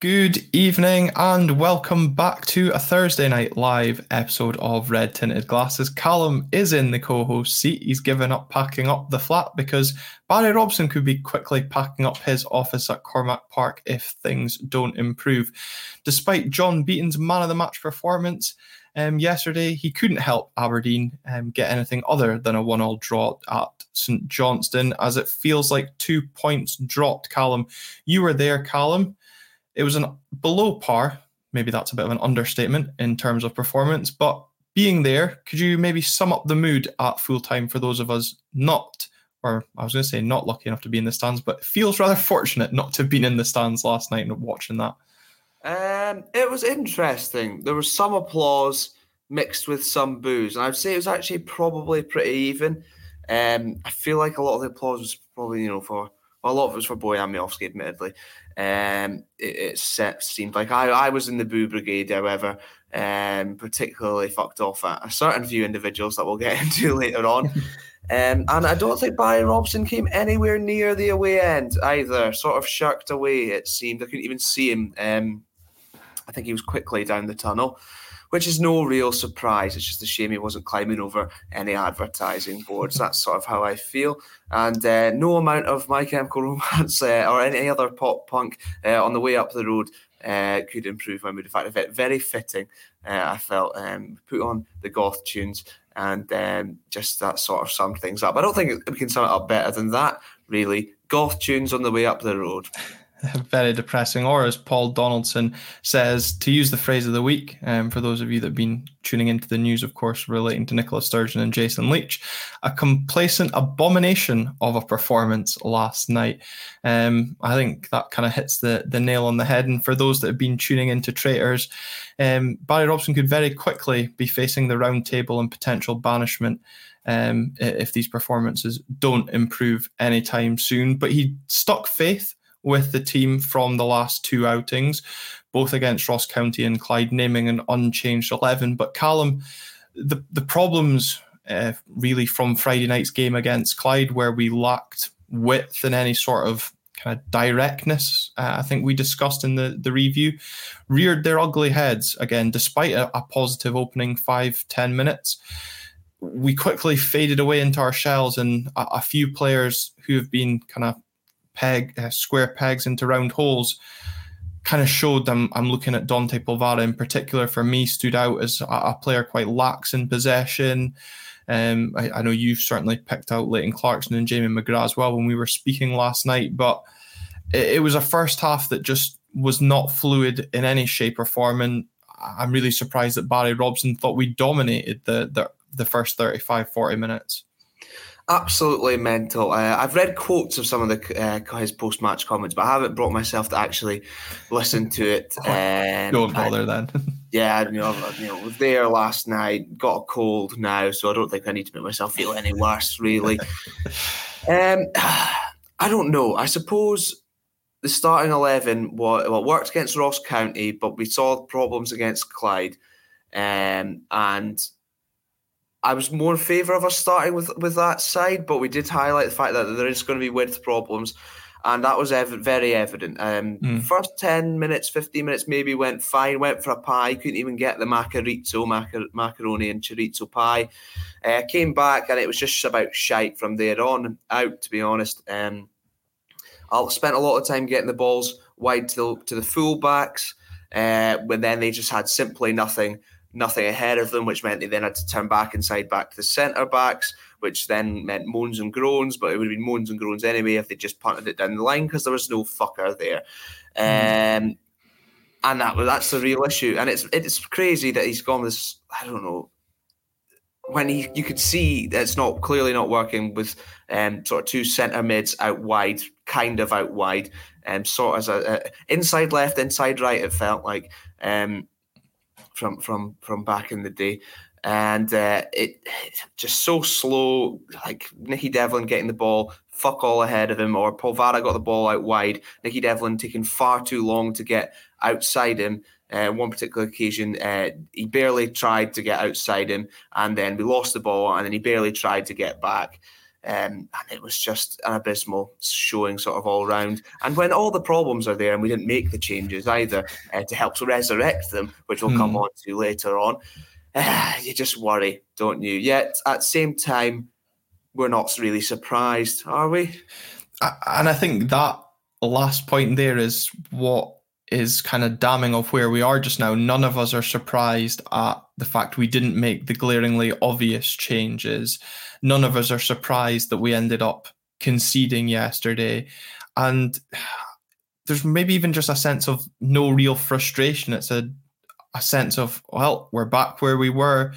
Good evening and welcome back to a Thursday night live episode of Red Tinted Glasses. Callum is in the co host seat. He's given up packing up the flat because Barry Robson could be quickly packing up his office at Cormack Park if things don't improve. Despite John Beaton's man of the match performance um, yesterday, he couldn't help Aberdeen um, get anything other than a one all draw at St Johnstone as it feels like two points dropped. Callum, you were there, Callum. It was an below par. Maybe that's a bit of an understatement in terms of performance, but being there, could you maybe sum up the mood at full time for those of us not, or I was going to say not lucky enough to be in the stands, but feels rather fortunate not to have been in the stands last night and watching that? Um, it was interesting. There was some applause mixed with some boos, and I'd say it was actually probably pretty even. Um, I feel like a lot of the applause was probably, you know, for well, a lot of it was for Bojan Miovski, admittedly. Um, it, it, seemed like I, I was in the boo brigade, however, um, particularly fucked off at a certain few individuals that we'll get into later on. Um, and I don't think Barry Robson came anywhere near the away end either. Sort of shirked away, it seemed. I couldn't even see him. Um, I think he was quickly down the tunnel which is no real surprise. It's just a shame he wasn't climbing over any advertising boards. That's sort of how I feel. And uh, no amount of My Chemical Romance uh, or any other pop punk uh, on the way up the road uh, could improve my mood. In fact, very fitting. Uh, I felt um, put on the goth tunes and um, just that sort of summed things up. I don't think we can sum it up better than that. Really, goth tunes on the way up the road. very depressing. Or as Paul Donaldson says, to use the phrase of the week, um, for those of you that have been tuning into the news, of course, relating to Nicola Sturgeon and Jason Leitch, a complacent abomination of a performance last night. Um, I think that kind of hits the, the nail on the head. And for those that have been tuning into traitors, um, Barry Robson could very quickly be facing the round table and potential banishment. Um, if these performances don't improve anytime soon. But he stuck faith with the team from the last two outings, both against Ross County and Clyde, naming an unchanged 11. But Callum, the, the problems uh, really from Friday night's game against Clyde, where we lacked width and any sort of kind of directness, uh, I think we discussed in the, the review, reared their ugly heads again, despite a, a positive opening five, 10 minutes we quickly faded away into our shells, and a, a, few players who have been kind of peg uh, square pegs into round holes kind of showed them. I'm looking at Dante Polvara in particular. For me, stood out as a, a player quite lax in possession. Um, I, I, know you've certainly picked out Leighton Clarkson and Jamie McGrath as well when we were speaking last night, but it, it was a first half that just was not fluid in any shape or form. And I'm really surprised that Barry Robson thought we dominated the, the, the first 35, 40 minutes absolutely mental. Uh, I've read quotes of some of the uh, his post match comments, but I haven't brought myself to actually listen to it. Um, don't bother then. yeah, you know, you know, was there last night, got a cold now, so I don't think I need to make myself feel any worse. Really, um, I don't know. I suppose the starting eleven well, worked against Ross County, but we saw problems against Clyde, um, and I was more in favour of us starting with with that side, but we did highlight the fact that there is going to be width problems, and that was ev- very evident. Um, mm. First ten minutes, fifteen minutes, maybe went fine. Went for a pie, couldn't even get the macarizzo, macar- macaroni and chorizo pie. Uh, came back, and it was just about shite from there on out. To be honest, um, I spent a lot of time getting the balls wide to the, to the full backs, uh, when then they just had simply nothing nothing ahead of them, which meant they then had to turn back inside back to the centre backs, which then meant moans and groans, but it would have been moans and groans anyway if they just punted it down the line because there was no fucker there. Um, and that that's the real issue. And it's it's crazy that he's gone this, I don't know, when he you could see it's not clearly not working with um, sort of two centre mids out wide, kind of out wide, and um, sort of as a, a, inside left, inside right. It felt like, um, from from from back in the day, and uh, it just so slow. Like Nicky Devlin getting the ball fuck all ahead of him, or Polvara got the ball out wide. Nicky Devlin taking far too long to get outside him. Uh, one particular occasion, uh, he barely tried to get outside him, and then we lost the ball, and then he barely tried to get back. Um, and it was just an abysmal showing, sort of all round. And when all the problems are there, and we didn't make the changes either uh, to help resurrect them, which we'll mm. come hmm. on to later on, uh, you just worry, don't you? Yet at the same time, we're not really surprised, are we? And I think that last point there is what is kind of damning of where we are just now. None of us are surprised at the fact we didn't make the glaringly obvious changes. None of us are surprised that we ended up conceding yesterday. And there's maybe even just a sense of no real frustration. It's a, a sense of, well, we're back where we were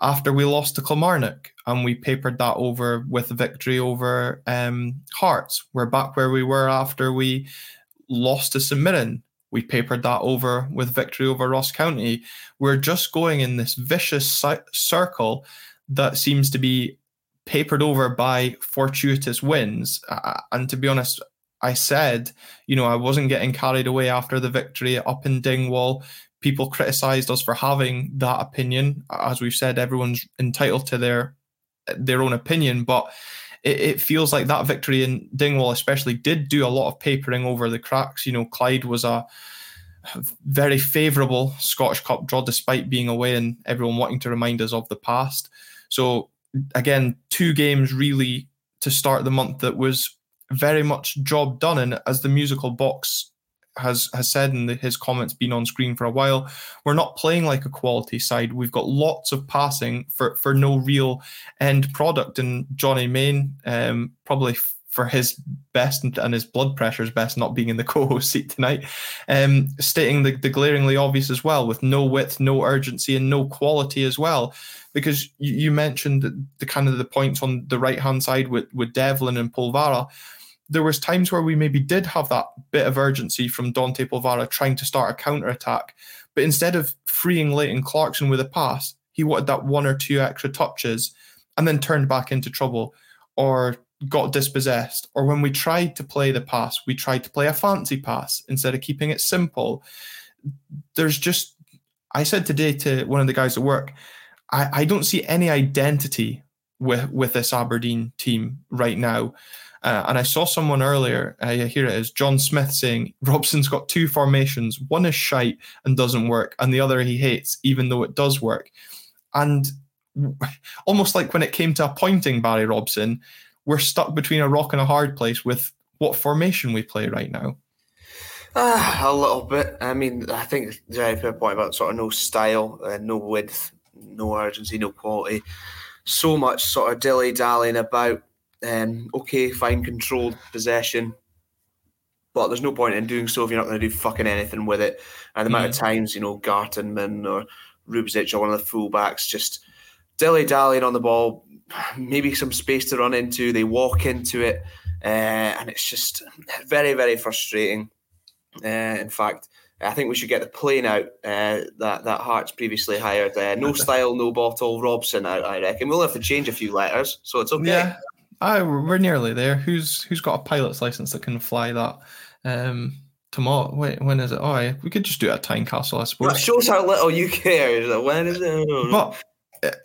after we lost to Kilmarnock and we papered that over with a victory over um, Hearts. We're back where we were after we lost to St Mirren we papered that over with victory over Ross County. We're just going in this vicious circle that seems to be papered over by fortuitous wins. And to be honest, I said, you know, I wasn't getting carried away after the victory up in Dingwall. People criticised us for having that opinion. As we've said, everyone's entitled to their their own opinion, but it, it, feels like that victory in Dingwall, especially, did do a lot of papering over the cracks. You know, Clyde was a very favourable Scottish Cup draw, despite being away and everyone wanting to remind us of the past. So, again, two games really to start the month that was very much job done. And as the musical box has has said in the, his comments been on screen for a while we're not playing like a quality side. We've got lots of passing for for no real end product. And johnny main um, probably for his best and his blood pressure's best not being in the co-host seat tonight um, stating the, the glaringly obvious as well with no width no urgency and no quality as well. Because you, you mentioned the, the kind of the points on the right hand side with with devlin and polvara there was times where we maybe did have that bit of urgency from Dante Polvara trying to start a counter attack, but instead of freeing Leighton Clarkson with a pass, he wanted that one or two extra touches and then turned back into trouble or got dispossessed. Or when we tried to play the pass, we tried to play a fancy pass instead of keeping it simple. There's just, I said today to one of the guys at work, I, I don't see any identity with with this Aberdeen team right now. Uh, and I saw someone earlier, uh, here it is, John Smith saying Robson's got two formations. One is shite and doesn't work, and the other he hates, even though it does work. And almost like when it came to appointing Barry Robson, we're stuck between a rock and a hard place with what formation we play right now. Uh, a little bit. I mean, I think very fair point about sort of no style, uh, no width, no urgency, no quality. So much sort of dilly dallying about um, okay, fine, controlled possession, but there's no point in doing so if you're not going to do fucking anything with it. And the mm. amount of times, you know, Gartenmann or Rubezic or one of the fullbacks just dilly dallying on the ball, maybe some space to run into, they walk into it, uh, and it's just very, very frustrating. Uh, in fact, I think we should get the plane out uh, that that Hearts previously hired. Uh, no style, no bottle, Robson. I, I, reckon we'll have to change a few letters, so it's okay. Yeah, Oh, we're nearly there. Who's who's got a pilot's license that can fly that? Um, tomorrow. Wait, when is it? Oh, we could just do it at Tynecastle, I suppose. That shows how little you care. When is it? But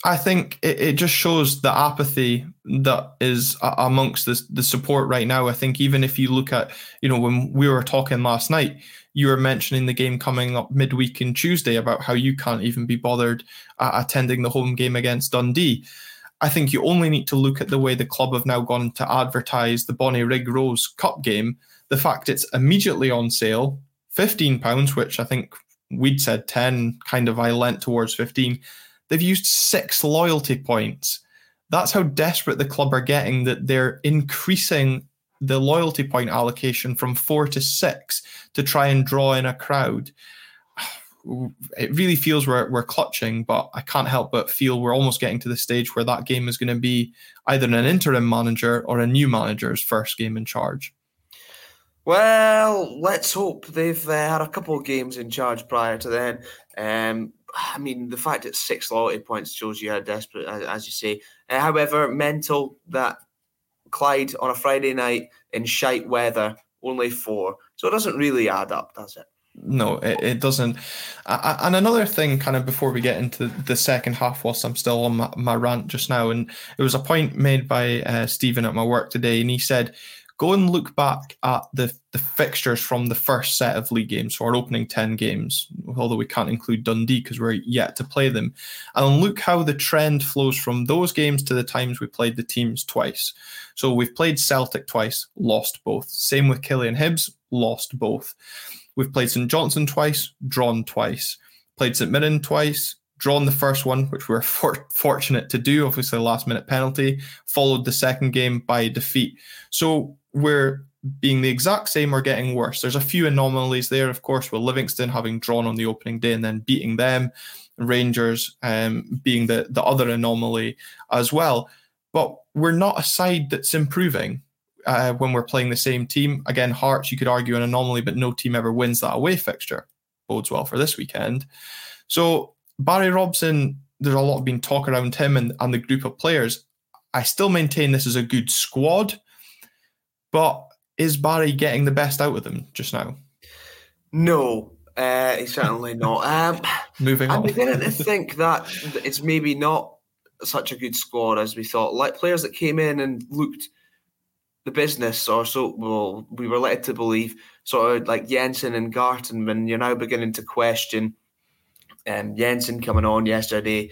I think it, it just shows the apathy that is amongst the, the support right now. I think even if you look at, you know, when we were talking last night, you were mentioning the game coming up midweek in Tuesday about how you can't even be bothered uh, attending the home game against Dundee. I think you only need to look at the way the club have now gone to advertise the Bonnyrigg Rose Cup game. The fact it's immediately on sale, £15, which I think we'd said 10, kind of I lent towards 15. They've used six loyalty points. That's how desperate the club are getting that they're increasing the loyalty point allocation from four to six to try and draw in a crowd it really feels we're, we're clutching, but I can't help but feel we're almost getting to the stage where that game is going to be either an interim manager or a new manager's first game in charge. Well, let's hope they've uh, had a couple of games in charge prior to then. Um, I mean, the fact that six loyalty points shows you how desperate, as you say. Uh, however, mental that Clyde on a Friday night in shite weather, only four. So it doesn't really add up, does it? No, it, it doesn't. I, and another thing, kind of before we get into the second half, whilst I'm still on my, my rant just now, and it was a point made by uh, Stephen at my work today, and he said, go and look back at the, the fixtures from the first set of league games, so our opening 10 games, although we can't include Dundee because we're yet to play them, and look how the trend flows from those games to the times we played the teams twice. So we've played Celtic twice, lost both. Same with Killie and Hibs, lost both. We've played St Johnstone twice, drawn twice. Played St Mirren twice, drawn the first one, which we were for- fortunate to do, obviously last minute penalty, followed the second game by defeat. So we're being the exact same or getting worse. There's a few anomalies there, of course, with Livingston having drawn on the opening day and then beating them, Rangers um, being the, the other anomaly as well. But we're not a side that's improving uh, when we're playing the same team. Again, Hearts, you could argue an anomaly, but no team ever wins that away fixture. Bodes well for this weekend. So Barry Robson, there's a lot of been talk around him and, and the group of players. I still maintain this is a good squad, but is Barry getting the best out of them just now? No, uh, he's certainly not. Um, Moving on I'm beginning to think that it's maybe not such a good squad as we thought. Like players that came in and looked the business, or so well, we were led to believe, sort of like Jensen and Gartenmann, you're now beginning to question. Um, Jensen coming on yesterday,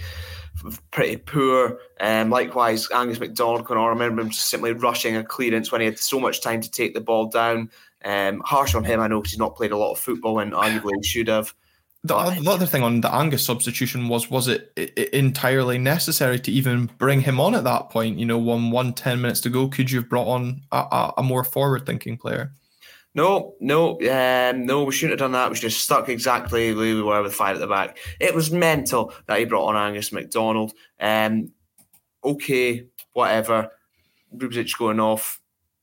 pretty poor. Um, likewise, Angus McDonald. I remember him just simply rushing a clearance when he had so much time to take the ball down. Um, harsh on him, I know, because he's not played a lot of football and arguably should have. The, the, other thing on the Angus substitution was was it, it, entirely necessary to even bring him on at that point? You know, one one ten minutes to go, could you have brought on a, a, more forward thinking player? No, no, um, no, we shouldn't have done that. We should have stuck exactly where we were with five at the back. It was mental that he brought on Angus McDonald. Um, okay, whatever. Rubezic going off.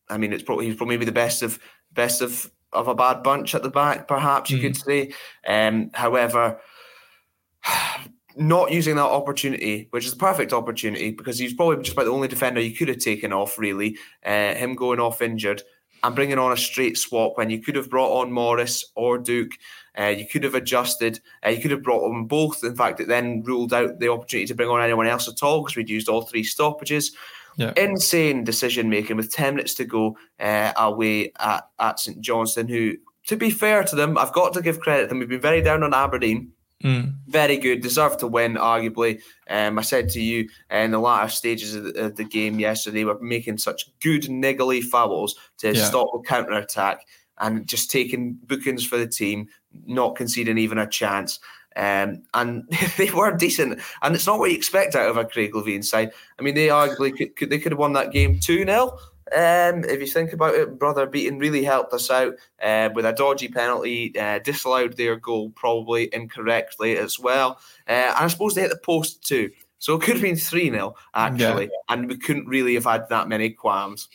I mean, it's probably he's probably maybe the best of best of of a bad bunch at the back, perhaps you mm. could say. Um, however, not using that opportunity, which is a perfect opportunity, because he's probably just about the only defender you could have taken off, really. Uh, him going off injured and bringing on a straight swap when you could have brought on Morris or Duk. Uh, you could have adjusted. Uh, you could have brought on both. In fact, it then ruled out the opportunity to bring on anyone else at all because we'd used all three stoppages. Yeah. Insane decision making with 10 minutes to go uh, away at, at St Johnstone, who, to be fair to them, I've got to give credit to them. We've been very down on Aberdeen. Mm. Very good, deserved to win, arguably. Um, I said to you in the latter stages of the, of the game yesterday, we're making such good niggly fouls to yeah. stop the counter attack and just taking bookings for the team, not conceding even a chance. Um, and they were decent, and it's not what you expect out of a Craig Levein side. I mean, they arguably could, could they could have won that game two 0 um, if you think about it, brother Beaton really helped us out uh, with a dodgy penalty, uh, disallowed their goal probably incorrectly as well, uh, and I suppose they hit the post too. So it could have been 3 0, actually, yeah. and we couldn't really have had that many qualms.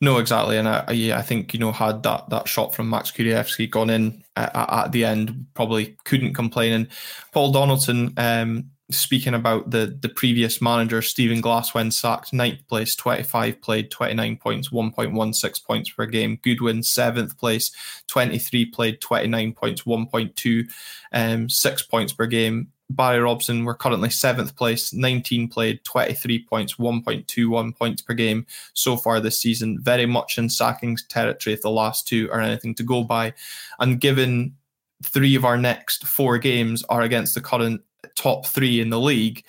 No, exactly. And I, yeah, I think, you know, had that that shot from Max Kulievski gone in at, at, the end, probably couldn't complain. And Paul Donaldson, um, speaking about the the previous manager, Stephen Glass, when sacked, ninth place, 25 played, 29 points, 1.16 points per game. Goodwin, seventh place, 23 played, 29 points, 1.2, um, six points per game. Barry Robson, we're currently seventh place, 19 played, 23 points, 1.21 points per game so far this season. Very much in sacking territory if the last two are anything to go by. And given three of our next four games are against the current top three in the league,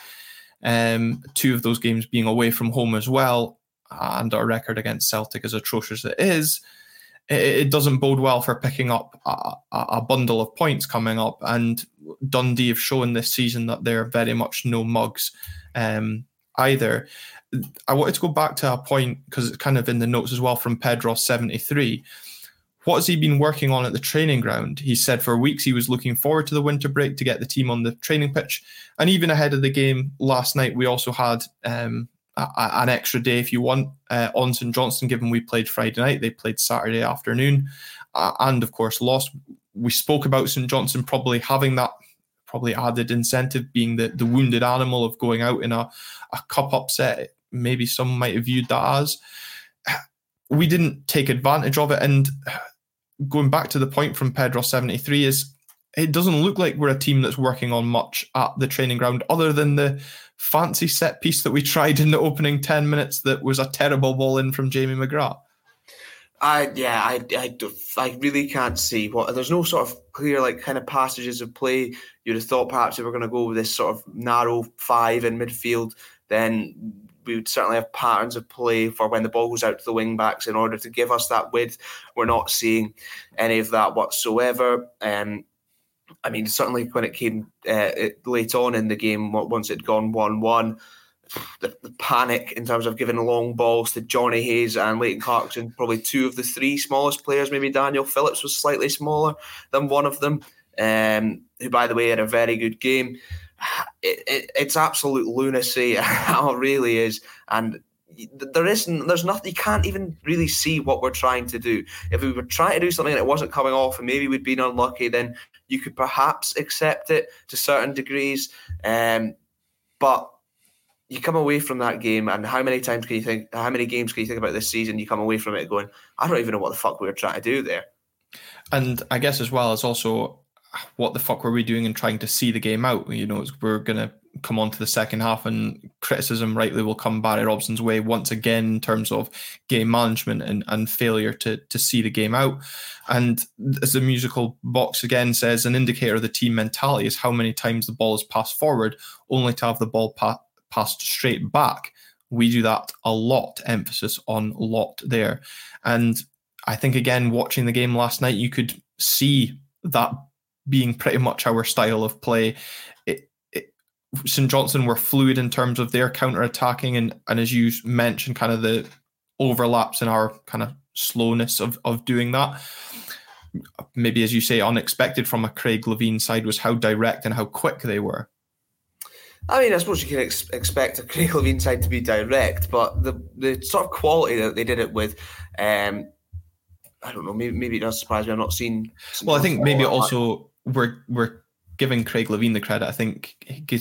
um, two of those games being away from home as well, and our record against Celtic is atrocious as it is, it, doesn't bode well for picking up a, a, bundle of points coming up. And Dundee have shown this season that they're very much no mugs um, either. I wanted to go back to a point because it's kind of in the notes as well from Pedro73 what has he been working on at the training ground? He said for weeks he was looking forward to the winter break to get the team on the training pitch. And even ahead of the game last night, we also had um, an extra day, if you want, uh, on St Johnstone, given we played Friday night. They played Saturday afternoon uh, and, of course, lost. We spoke about St Johnstone probably having that probably added incentive being the, the wounded animal of going out in a, a cup upset. Maybe some might have viewed that as. We didn't take advantage of it. And going back to the point from Pedro 73 is it doesn't look like we're a team that's working on much at the training ground other than the fancy set piece that we tried in the opening 10 minutes that was a terrible ball in from Jamie McGrath. I yeah, I, I, I really can't see what there's no sort of clear like kind of passages of play. You'd have thought perhaps if we're going to go with this sort of narrow five in midfield, then we would certainly have patterns of play for when the ball goes out to the wing backs in order to give us that width. We're not seeing any of that whatsoever. Um, I mean, certainly when it came uh, it, late on in the game, once it'd gone 1 1, the, the, panic in terms of giving long balls to Johnny Hayes and Leighton Clarkson, probably two of the three smallest players. Maybe Daniel Phillips was slightly smaller than one of them, um, who, by the way, had a very good game. It, it, it's absolute lunacy, it really is. And there isn't there's nothing you can't even really see what we're trying to do. If we were trying to do something and it wasn't coming off and maybe we'd been unlucky then you could perhaps accept it to certain degrees um, but you come away from that game and how many times can you think how many games can you think about this season you come away from it going i don't even know what the fuck we were trying to do there. And i guess as well as also what the fuck were we doing in trying to see the game out? You know we're gonna come on to the second half and criticism rightly will come Barry Robson's way once again in terms of game management and, and failure to to see the game out. And as the musical box again says, an indicator of the team mentality is how many times the ball is passed forward, only to have the ball pa- passed straight back. We do that a lot, emphasis on lot there. And I think again, watching the game last night, you could see that being pretty much our style of play. St Johnstone were fluid in terms of their counter attacking, and and as you mentioned, kind of the overlaps in our kind of slowness of of doing that. Maybe as you say, unexpected from a Craig Levein side was how direct and how quick they were. I mean, I suppose you can ex- expect a Craig Levein side to be direct, but the the sort of quality that they did it with, um, I don't know. Maybe maybe it does surprise me. I've not seen. Well, I think maybe also we're we're giving Craig Levein the credit, I think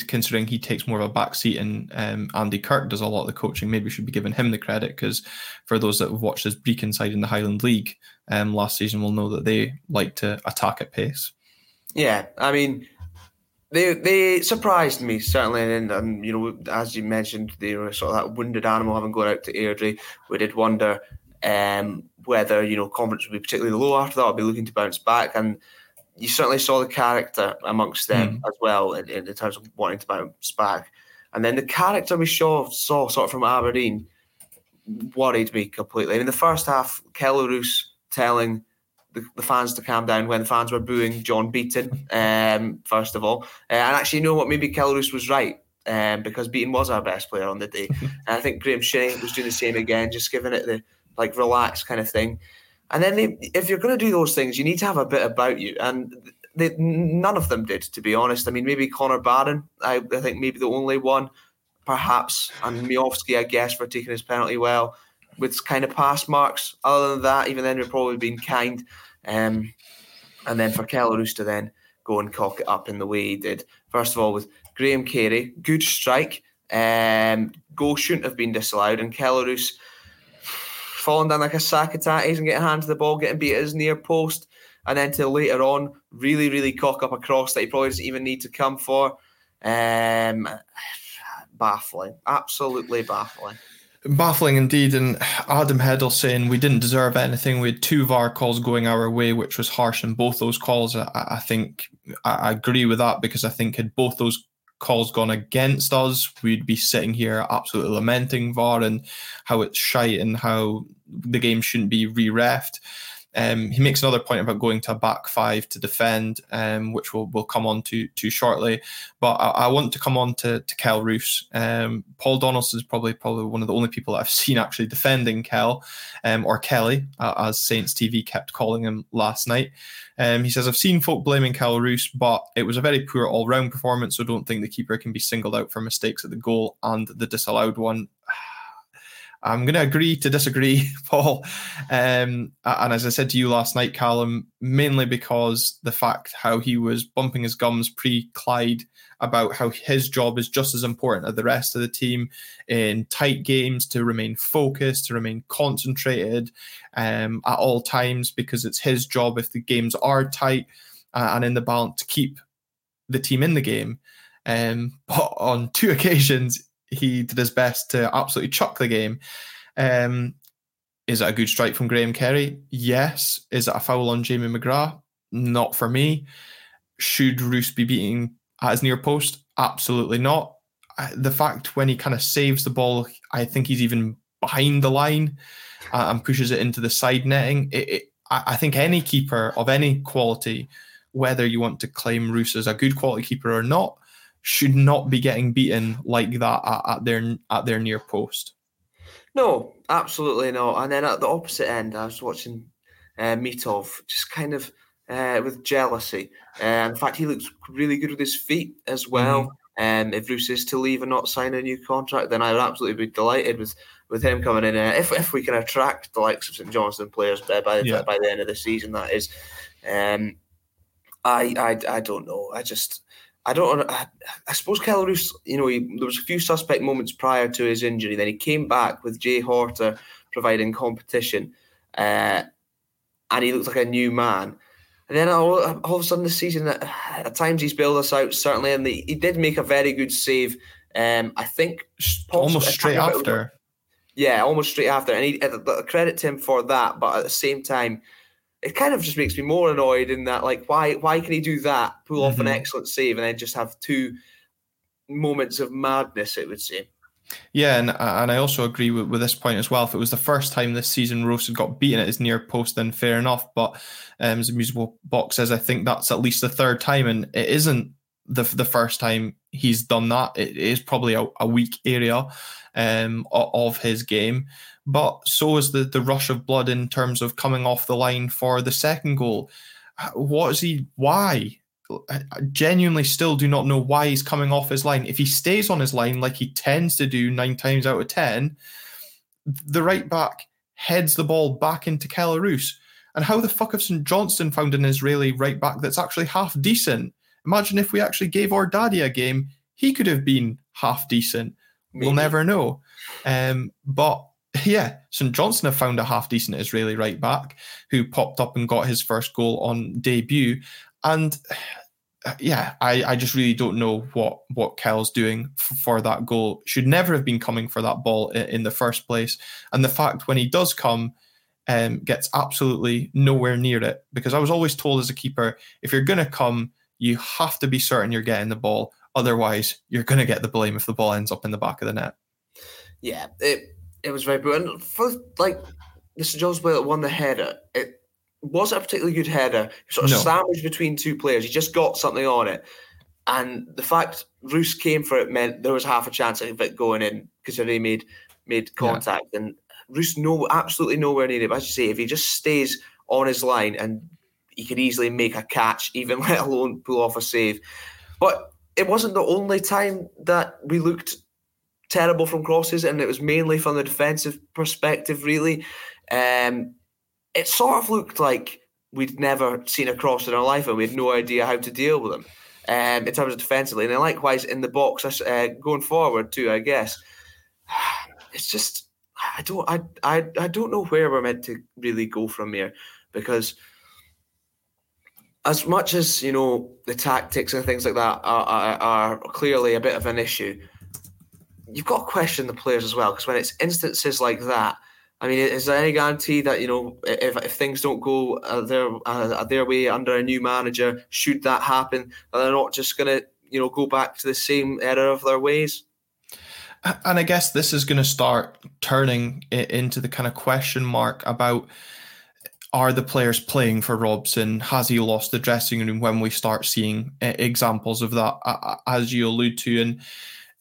considering he takes more of a back seat and um, Andy Kirk does a lot of the coaching, maybe we should be giving him the credit because for those that have watched his Brechin side in the Highland League um, last season will know that they like to attack at pace. Yeah, I mean, they they surprised me certainly, and, and you know, as you mentioned, they were sort of that wounded animal having gone out to Airdrie. We did wonder um, whether you know confidence would be particularly low after that, or be looking to bounce back, and you certainly saw the character amongst them mm. as well in, in, terms of wanting to bounce back. And then the character we saw, saw sort of from Aberdeen worried me completely. I mean, the first half, Kelle telling the, the, fans to calm down when the fans were booing John Beaton, um, first of all. Uh, and actually, you know what? Maybe Kelle was right um, because Beaton was our best player on the day. and I think Graham Shinnie was doing the same again, just giving it the like relaxed kind of thing. And then if you're going to do those things, you need to have a bit about you. And they, none of them did, to be honest. I mean, maybe Connor Barron, I, I think maybe the only one, perhaps, and Miovski, I guess, for taking his penalty well, with kind of pass marks. Other than that, even then, we've probably been kind. Um, and then for Kelle to then go and cock it up in the way he did. First of all, with Graham Carey, good strike. Um, goal shouldn't have been disallowed, and Kelle Roos falling down like a sack of tatties and getting hands to the ball, getting beat at his near post, and then to later on really, really cock up a cross that he probably doesn't even need to come for. Um, baffling, absolutely baffling. Baffling indeed. And Adam Heddle saying we didn't deserve anything. We had two VAR calls going our way, which was harsh in both those calls. I, I think I agree with that because I think had both those calls gone against us, we'd be sitting here absolutely lamenting VAR and how it's shite and how the game shouldn't be re-refed. Um, he makes another point about going to a back five to defend, um, which we'll, we'll come on to, to shortly. But I, I want to come on to, to Kelle Roos. Um, Paul Donaldson is probably probably one of the only people I've seen actually defending Kel um, or Kelly, uh, as Saints TV kept calling him last night. Um, he says, I've seen folk blaming Kelle Roos, but it was a very poor all round performance, so don't think the keeper can be singled out for mistakes at the goal and the disallowed one. I'm going to agree to disagree, Paul. Um, and as I said to you last night, Callum, mainly because the fact how he was bumping his gums pre Clyde about how his job is just as important as the rest of the team in tight games to remain focused, to remain concentrated um, at all times, because it's his job if the games are tight uh, and in the balance to keep the team in the game. Um, but on two occasions, he did his best to absolutely chuck the game. Um, is it a good strike from Graham Carey? Yes. Is it a foul on Jamie McGrath? Not for me. Should Roos be beating at his near post? Absolutely not. The fact when he kind of saves the ball, I think he's even behind the line uh, and pushes it into the side netting. It, it, I think any keeper of any quality, whether you want to claim Roos as a good quality keeper or not, should not be getting beaten like that at, at their at their near post. No, absolutely not. And then at the opposite end, I was watching uh, Mitov just kind of uh, with jealousy. Uh, in fact, he looks really good with his feet as well. Mm-hmm. Um, if Roos is to leave and not sign a new contract, then I would absolutely be delighted with, with him coming in. Uh, if, if we can attract the likes of St Johnstone players by by, yeah. by the end of the season, that is. Um, I, I I don't know. I just I don't. I, I suppose Roos, you know, he, there was a few suspect moments prior to his injury. Then he came back with Jay Horter providing competition, uh, and he looked like a new man. And then all, all of a sudden, the season, at times he's bailed us out. Certainly, and the, he did make a very good save. Um, I think almost straight after. Yeah, almost straight after, and he, uh, credit to him for that. But at the same time, it kind of just makes me more annoyed in that like why why can he do that pull mm-hmm. off an mm-hmm. excellent save and then just have two moments of madness it would seem yeah, and and I also agree with, with this point as well. If it was the first time this season Roos had got beaten at his near post, then fair enough. But um, as a musical box says, I think that's at least the third time, and it isn't the the first time he's done that. It is probably a, a weak area um, of his game but so is the the rush of blood in terms of coming off the line for the second goal. What is he? Why? I genuinely still do not know why he's coming off his line. If he stays on his line like he tends to do nine times out of ten, the right back heads the ball back into Kelle Roos. And how the fuck have St Johnstone found an Israeli right back that's actually half decent? Imagine if we actually gave Or Dadia a game, he could have been half decent. Maybe. We'll never know. Um, but yeah, St Johnstone have found a half decent Israeli right back who popped up and got his first goal on debut. And yeah, I, I just really don't know what what Kel's doing f- for that goal. Should never have been coming for that ball in, in the first place. And the fact when he does come, um, gets absolutely nowhere near it. Because I was always told as a keeper, if you're going to come, you have to be certain you're getting the ball. Otherwise, you're going to get the blame if the ball ends up in the back of the net. Yeah, it it was very brilliant. For like Mr. Jones Blake won the header, it wasn't a particularly good header. Sort of no. sandwiched between two players. He just got something on it. And the fact Roos came for it meant there was half a chance of it going in because he made made contact. Yeah. And Roos no absolutely nowhere near it. But as you say, if he just stays on his line and he could easily make a catch, even let alone pull off a save. But it wasn't the only time that we looked terrible from crosses, and it was mainly from the defensive perspective, really. Um, it sort of looked like we'd never seen a cross in our life, and we had no idea how to deal with them um, in terms of defensively. And likewise in the box, uh, going forward too, I guess. It's just I don't I, I I don't know where we're meant to really go from here because as much as you know the tactics and things like that are, are, are clearly a bit of an issue you've got to question the players as well because when it's instances like that, I mean, is there any guarantee that you know if, if things don't go uh, their uh, their way under a new manager, should that happen, that they're not just going to you know go back to the same error of their ways? And I guess this is going to start turning it into the kind of question mark about are the players playing for Robson? Has he lost the dressing room when we start seeing examples of that, as you allude to? And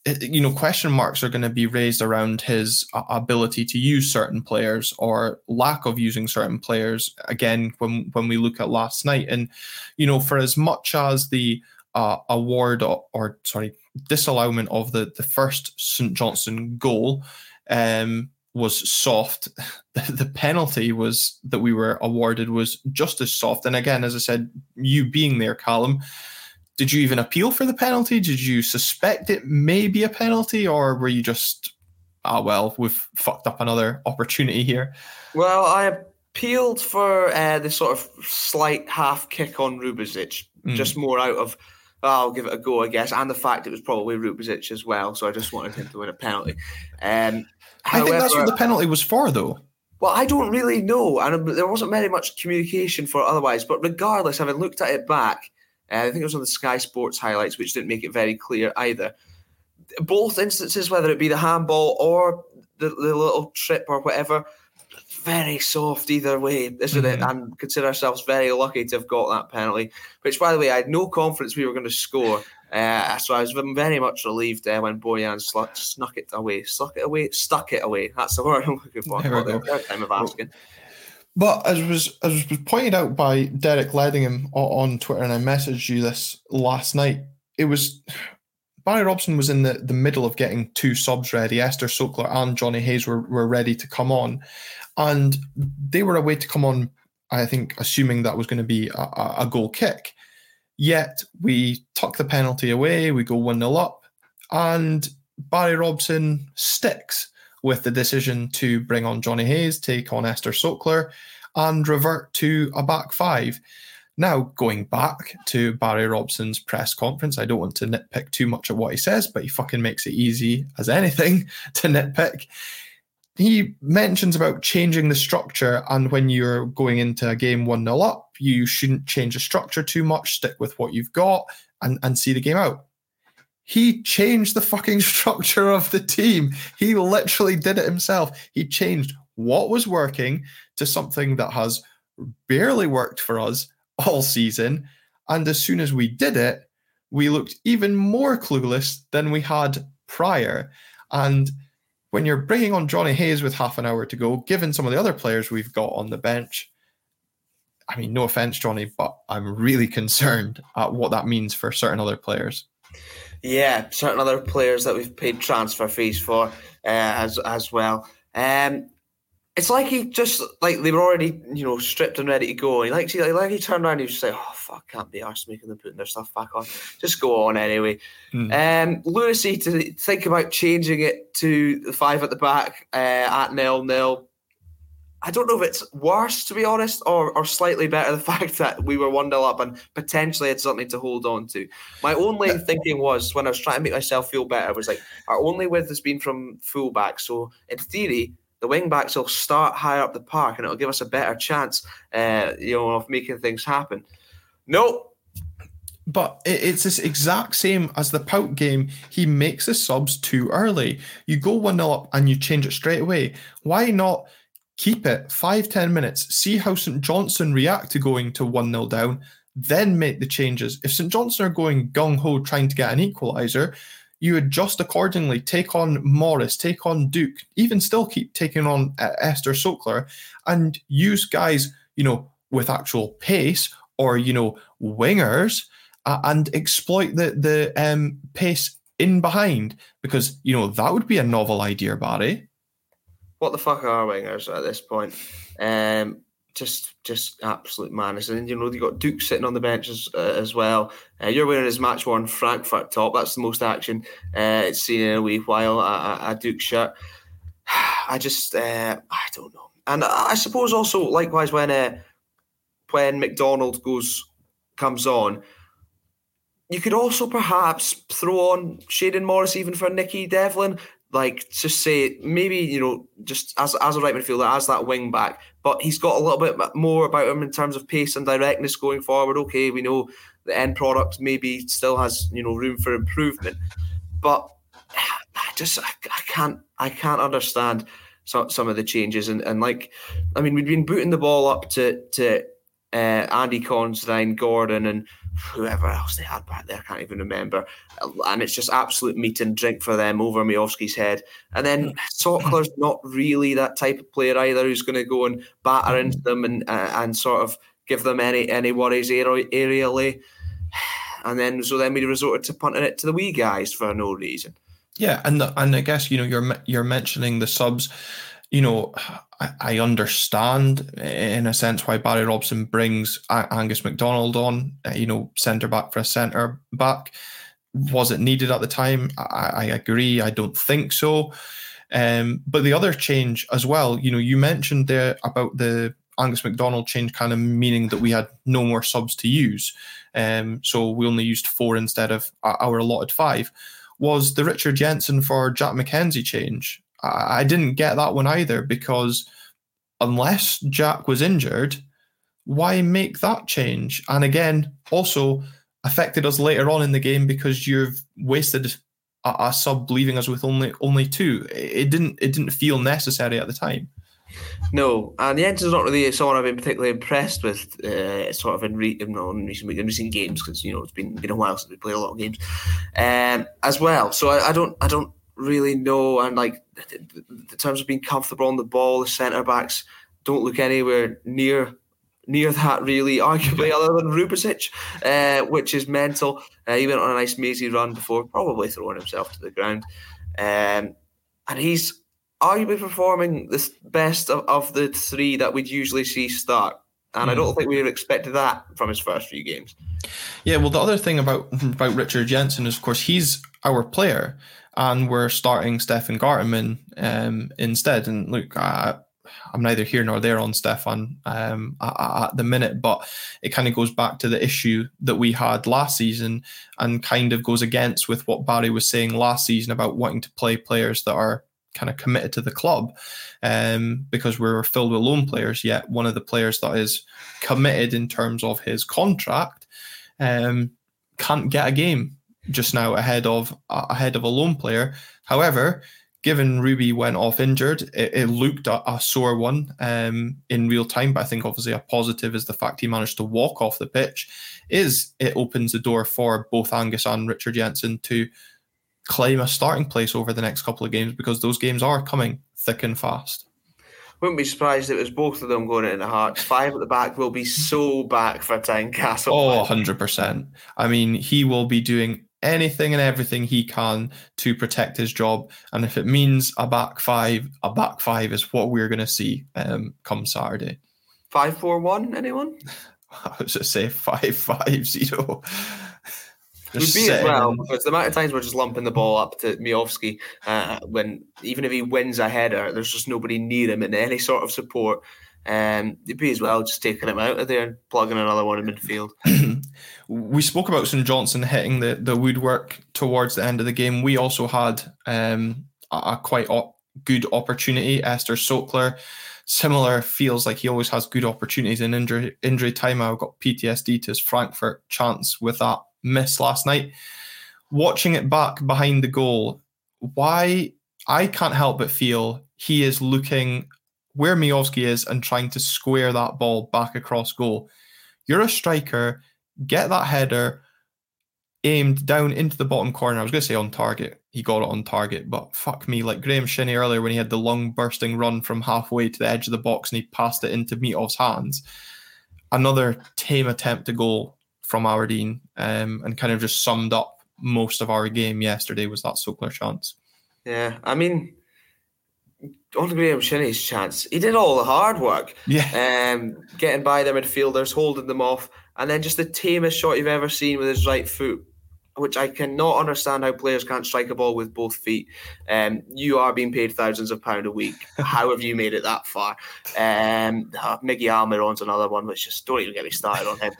you know question marks are going to be raised around his uh, ability to use certain players or lack of using certain players again when when we look at last night. And you know for as much as the uh, award or, or, sorry disallowment of the the first St Johnstone goal um, was soft the, the penalty was that we were awarded was just as soft. And again as I said you being there Callum did you even appeal for the penalty? Did you suspect it may be a penalty, or were you just, ah, oh, well, we've fucked up another opportunity here? Well, I appealed for uh, the sort of slight half kick on Rubezic, mm. just more out of oh, I'll give it a go, I guess, and the fact it was probably Rubezic as well. So I just wanted him to win a penalty. Um, I think that's what the penalty was for, though. Well, I don't really know, and there wasn't very much communication for otherwise. But regardless, having looked at it back, uh, I think it was on the Sky Sports highlights, which didn't make it very clear either. Both instances, whether it be the handball or the, the little trip or whatever, very soft either way, isn't mm-hmm. it? And consider ourselves very lucky to have got that penalty. Which, by the way, I had no confidence we were going to score. Uh, so I was very much relieved uh, when Bojan sl- snuck it away, stuck it away, stuck it away. That's the word I'm looking for. We go. Time of asking. But as was as was pointed out by Derek Ledingham on Twitter, and I messaged you this last night. It was Barry Robson was in the, the middle of getting two subs ready. Ester Sokler and Johnny Hayes were, were ready to come on. And they were away to come on, I think, assuming that was going to be a, a goal kick. Yet we tuck the penalty away, we go 1 0 up, and Barry Robson sticks with the decision to bring on Johnny Hayes, take on Ester Sokler, and revert to a back five. Now, going back to Barry Robson's press conference, I don't want to nitpick too much of what he says, but he fucking makes it easy as anything to nitpick. He mentions about changing the structure, and when you're going into a game 1 0 up, you shouldn't change the structure too much, stick with what you've got, and, and see the game out. He changed the fucking structure of the team. He literally did it himself. He changed what was working to something that has barely worked for us all season. And as soon as we did it, we looked even more clueless than we had prior. And when you're bringing on Johnny Hayes with half an hour to go, given some of the other players we've got on the bench, I mean, no offense, Johnny, but I'm really concerned at what that means for certain other players. Yeah, certain other players that we've paid transfer fees for uh, as as well. Um, it's like he just like they were already you know stripped and ready to go. He like he like he turned around and he was just like, oh fuck, can't be arsed making them putting their stuff back on. Just go on anyway. Mm. Um, Lunacy to think about changing it to the five at the back uh, at nil nil. I don't know if it's worse to be honest, or or slightly better the fact that we were one nil up and potentially had something to hold on to. My only thinking was when I was trying to make myself feel better was like our only width has been from fullback, so in theory the wing backs will start higher up the park and it'll give us a better chance, uh, you know, of making things happen. No. But it's this exact same as the Pout game. He makes the subs too early. You go 1 0 up and you change it straight away. Why not keep it five ten minutes, see how St. Johnstone react to going to 1 0 down, then make the changes? If St. Johnstone are going gung ho trying to get an equaliser, you adjust accordingly. Take on Morris, take on Duk, even still keep taking on uh, Ester Sokler, and use guys, you know, with actual pace or you know wingers, uh, and exploit the the um, pace in behind because you know that would be a novel idea, Barry. What the fuck are wingers at this point? Um, just just absolute madness. And you know you got Duk sitting on the bench as, uh, as well. Uh, you're wearing his match worn Frankfurt top. That's the most action uh, it's seen in a wee while. A, a Duk shirt. I just uh, I don't know. And I suppose also likewise when uh, when McDonald goes comes on. You could also perhaps throw on Shayden Morris even for Nicky Devlin like just say maybe you know just as as a right midfielder as that wing back, but he's got a little bit more about him in terms of pace and directness going forward. Okay, we know the end product maybe still has you know room for improvement, but I just I, I can't I can't understand some some of the changes and and like I mean we've been booting the ball up to to uh, Andy Considine, Gordon, and whoever else they had back there, I can't even remember. And it's just absolute meat and drink for them over Miovski's head. And then Sokler's not really that type of player either who's going to go and batter into them and uh, and sort of give them any any worries aerially. And then so then we resorted to punting it to the wee guys for no reason. Yeah, and the, and I guess you know you're you're mentioning the subs you know, I, understand in a sense why Barry Robson brings Angus McDonald on, uh, you know, centre back for a centre back. Was it needed at the time? I, I agree. I don't think so. Um, but the other change as well, you know, you mentioned there about the Angus McDonald change kind of meaning that we had no more subs to use. Um, so we only used four instead of our allotted five. Was the Richard Jensen for Jack McKenzie change? I, didn't get that one either because unless Jack was injured, why make that change? And again, also affected us later on in the game because you've wasted a, a sub leaving us with only only two. It didn't it didn't feel necessary at the time. No, and Jensen's not really someone I've been particularly impressed with, uh, sort of in, re- in, in recent in recent games because you know it's been been a while since we played a lot of games, um, as well. So I, I don't I don't really know, and like in terms of being comfortable on the ball, the centre backs don't look anywhere near near that really, arguably, other than Rubezic, uh, which is mental. Uh, he went on a nice mazy run before probably throwing himself to the ground. Um, and he's arguably performing the best of, of the three that we'd usually see start. And mm. I don't hmm. think we expected that from his first few games. Yeah, well, the other thing about about Richard Jensen is, of course, he's our player, and we're starting Stefan Gartenmann um, instead. And look, I, I'm neither here nor there on Stefan um, at, the minute, but it kind of goes back to the issue that we had last season and kind of goes against with what Barry was saying last season about wanting to play players that are kind of committed to the club um, because we were filled with loan players. Yet one of the players that is committed in terms of his contract um, can't get a game just now ahead of ahead of a loan player. However, given Ruby went off injured, it, it looked a, a, sore one um, in real time. But I think obviously a positive is the fact he managed to walk off the pitch. Is it opens the door for both Angus and Richard Jensen to claim a starting place over the next couple of games because those games are coming thick and fast. Wouldn't be surprised if it was both of them going in the Hearts. Five at the back will be so back for Tynecastle. Oh, 100%. I mean, he will be doing anything and everything he can to protect his job. And if it means a back five, a back five is what we're going to see um, come Saturday. Five four one. Anyone? I was just say five five zero. Would be as well because the amount of times we're just lumping the ball up to Miovski uh, when even if he wins a header, there's just nobody near him in any sort of support. Um, would be as well just taking him out of there and plugging another one in midfield. we spoke about St Johnstone hitting the, the woodwork towards the end of the game. We also had um, a, a, quite op- good opportunity. Ester Sokler, similar, feels like he always has good opportunities in injury injury time. I got PTSD to his Frankfurt chance with that miss last night. Watching it back behind the goal, why I can't help but feel he is looking where Miovski is and trying to square that ball back across goal. You're a striker, get that header aimed down into the bottom corner. I was going to say on target. He got it on target, but fuck me, like Graeme Shinnie earlier when he had the long bursting run from halfway to the edge of the box and he passed it into Mitov's hands. Another tame attempt to goal from Aberdeen um, and kind of just summed up most of our game yesterday was that Sokler chance. Yeah, I mean, on Graeme Shinnie's chance, he did all the hard work. Yeah. Um, getting by their midfielders, holding them off, and then just the tamest shot you've ever seen with his right foot, which I cannot understand how players can't strike a ball with both feet. Um, you are being paid thousands of pounds a week. how have you made it that far? Um, uh, Miggy Almiron's another one, which just don't even get me started on him.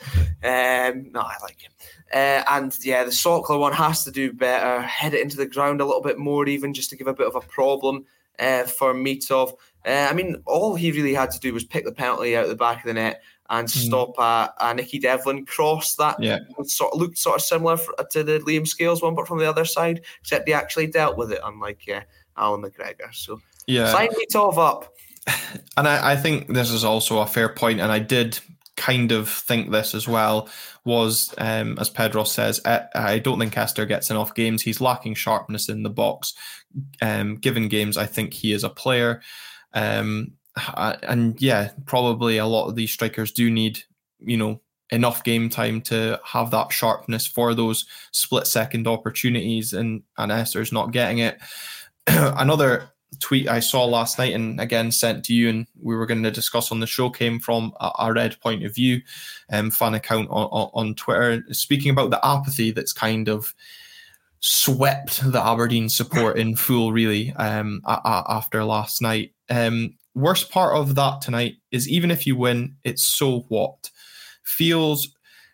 Um, no, I like him. Uh, and yeah, the Sokler one has to do better, head it into the ground a little bit more, even just to give a bit of a problem uh, for Mitov. Uh, I mean, all he really had to do was pick the penalty out of the back of the net and mm. stop a, a Nicky Devlin cross that yeah. sort of looked sort of similar for, to the Liam Scales one, but from the other side, except he actually dealt with it, unlike uh, Allan McGregor. So yeah, sign Mitov up. And I, I think this is also a fair point, and I did kind of think this as well was, um, as Pedro says, I don't think Ester gets enough games. He's lacking sharpness in the box. Um, given games, I think he is a player. Um, and yeah, probably a lot of these strikers do need, you know, enough game time to have that sharpness for those split second opportunities, and and Ester's not getting it. Another tweet I saw last night and again sent to you and we were going to discuss on the show came from a, a red point of view um, fan account on, on, Twitter speaking about the apathy that's kind of swept the Aberdeen support in full really um, a, a, after last night. Um, worst part of that tonight is even if you win, it's so what feels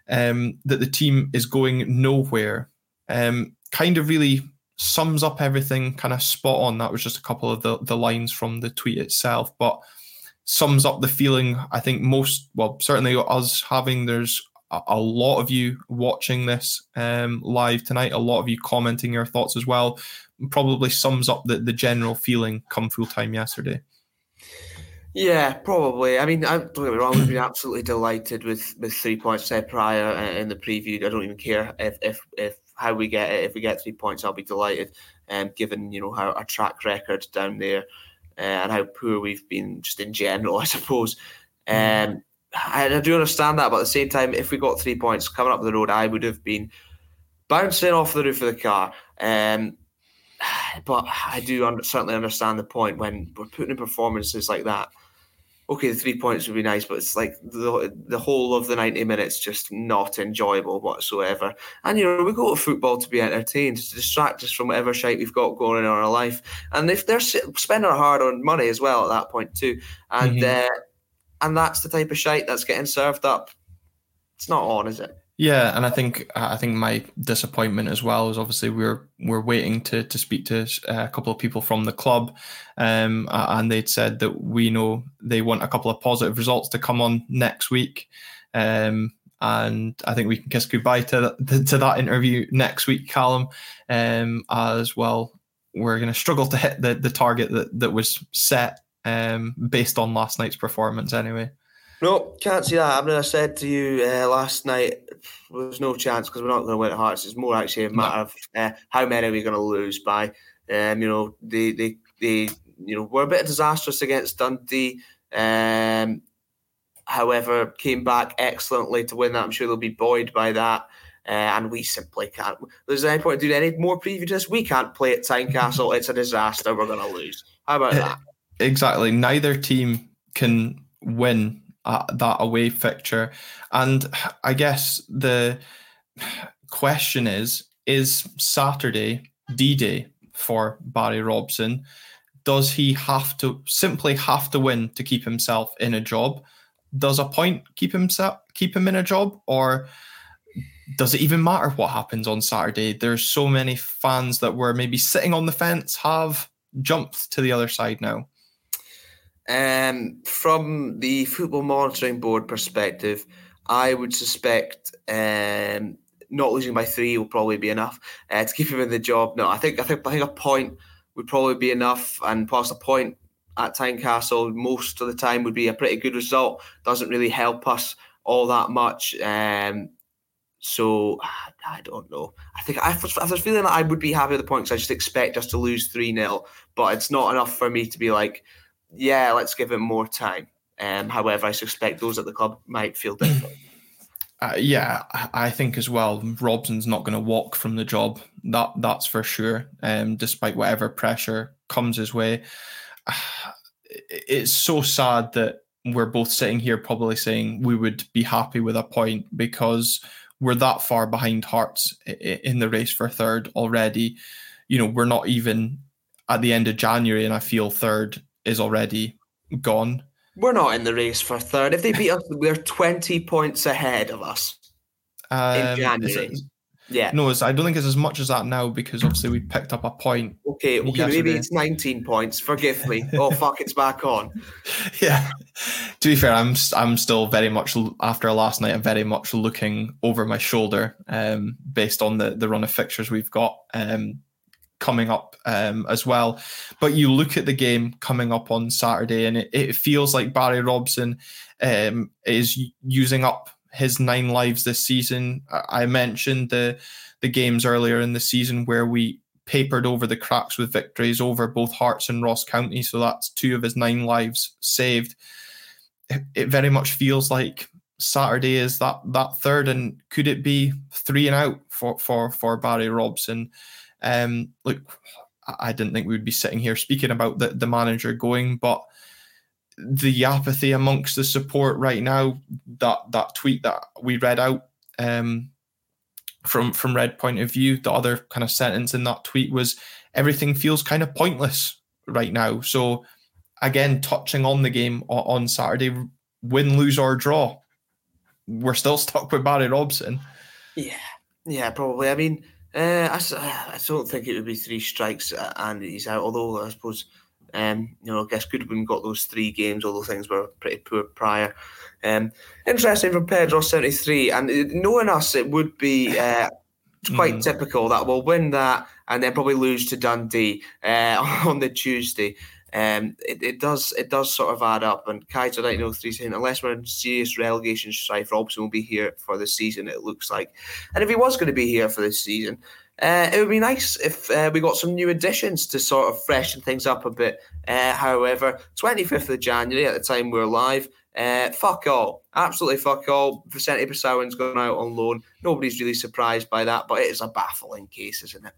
um, that the team is going nowhere. Um, kind of really sums up everything kind of spot on. That was just a couple of the, the lines from the tweet itself, but sums up the feeling I think most, well, certainly us having, there's a, a lot of you watching this um, live tonight, a lot of you commenting your thoughts as well. Probably sums up the, the general feeling come full time yesterday. Yeah, probably. I mean, I, don't get me wrong. We've been absolutely delighted with with three points said prior in the preview. I don't even care if if if how we get it. If we get three points, I'll be delighted. Um, given you know how our track record down there uh, and how poor we've been just in general, I suppose. Um, I, I do understand that, but at the same time, if we got three points coming up the road, I would have been bouncing off the roof of the car. Um, but I do under, certainly understand the point when we're putting in performances like that okay, the three points would be nice, but it's like the the whole of the ninety minutes just not enjoyable whatsoever. And you know, we go to football to be entertained, to distract us from whatever shite we've got going on in our life. And if they're spending our hard on money as well at that point too, and mm-hmm. uh, and that's the type of shite that's getting served up, it's not on, is it? Yeah, and I think I think my disappointment as well is obviously we're we're waiting to to speak to a couple of people from the club, um, and they'd said that we know they want a couple of positive results to come on next week, um, and I think we can kiss goodbye to to that interview next week, Callum, um, as well. We're going to struggle to hit the the target that that was set um, based on last night's performance, anyway. No, can't see that. I mean, I said to you uh, last night, there's no chance because we're not going to win at Hearts. It's more actually a matter of uh, how many are we going to lose by. Um, you know, they, they, they, you know, were a bit disastrous against Dundee. Um, however, came back excellently to win that. I'm sure they'll be buoyed by that. Uh, and we simply can't. There's any point doing any more preview to this? We can't play at Tynecastle. It's a disaster. We're going to lose. How about that? Exactly. Neither team can win uh, that away fixture. And I guess the question is is Saturday D Day for Barry Robson? Does he have to simply have to win to keep himself in a job? Does a point keep himself keep him in a job, or does it even matter what happens on Saturday? There's so many fans that were maybe sitting on the fence have jumped to the other side now. Um, from the football monitoring board perspective, I would suspect um, not losing by three will probably be enough uh, to keep him in the job. No, I think I think I think a point would probably be enough, and plus a point at Tynecastle most of the time would be a pretty good result. Doesn't really help us all that much. Um, so I don't know. I think I, was feeling that I would be happy with the points. I just expect us to lose three 0 but it's not enough for me to be like yeah, let's give him more time. Um, however, I suspect those at the club might feel different. Uh, yeah, I think as well. Robson's not going to walk from the job. That that's for sure. Um, despite whatever pressure comes his way, it's so sad that we're both sitting here probably saying we would be happy with a point because we're that far behind Hearts in the race for third already. You know, we're not even at the end of January, and I feel third is already gone. We're not in the race for third. If they beat us, they're 20 points ahead of us um, in January. Yeah. No, I don't think it's as much as that now because obviously we picked up a point. Okay, okay, yesterday. maybe it's 19 points. Forgive me. oh fuck, it's back on. Yeah. To be fair, I'm I'm still very much after last night. I'm very much looking over my shoulder, um, based on the the run of fixtures we've got. Um, coming up um, as well. But you look at the game coming up on Saturday, and it, it feels like Barry Robson um, is using up his nine lives this season. I mentioned the the games earlier in the season where we papered over the cracks with victories over both Hearts and Ross County. So that's two of his nine lives saved. It, it very much feels like Saturday is that that third, and could it be three and out for for for Barry Robson? Um, look, I didn't think we would be sitting here speaking about the, the manager going, but the apathy amongst the support right now, that that tweet that we read out um, from from Red point of view, the other kind of sentence in that tweet was everything feels kind of pointless right now. So again, touching on the game on Saturday, win, lose, or draw, we're still stuck with Barry Robson. Yeah, yeah, probably. I mean, uh, I, I don't think it would be three strikes and he's out. Although I suppose, um, you know, I guess Goodwin got those three games. Although things were pretty poor prior. Um, interesting from Pedro seventy three, and knowing us, it would be uh, quite mm. typical that we'll win that and then probably lose to Dundee uh, on the Tuesday um, it, it does it does sort of add up. And Kaiser 1903 saying, unless we're in serious relegation strife, Robson will be here for the season, it looks like. And if he was going to be here for this season, uh, it would be nice if uh, we got some new additions to sort of freshen things up a bit. Uh, however, 25th of January, at the time we're live, uh, fuck all. Absolutely fuck all. Vicente Besuijen's gone out on loan. Nobody's really surprised by that, but it is a baffling case, isn't it?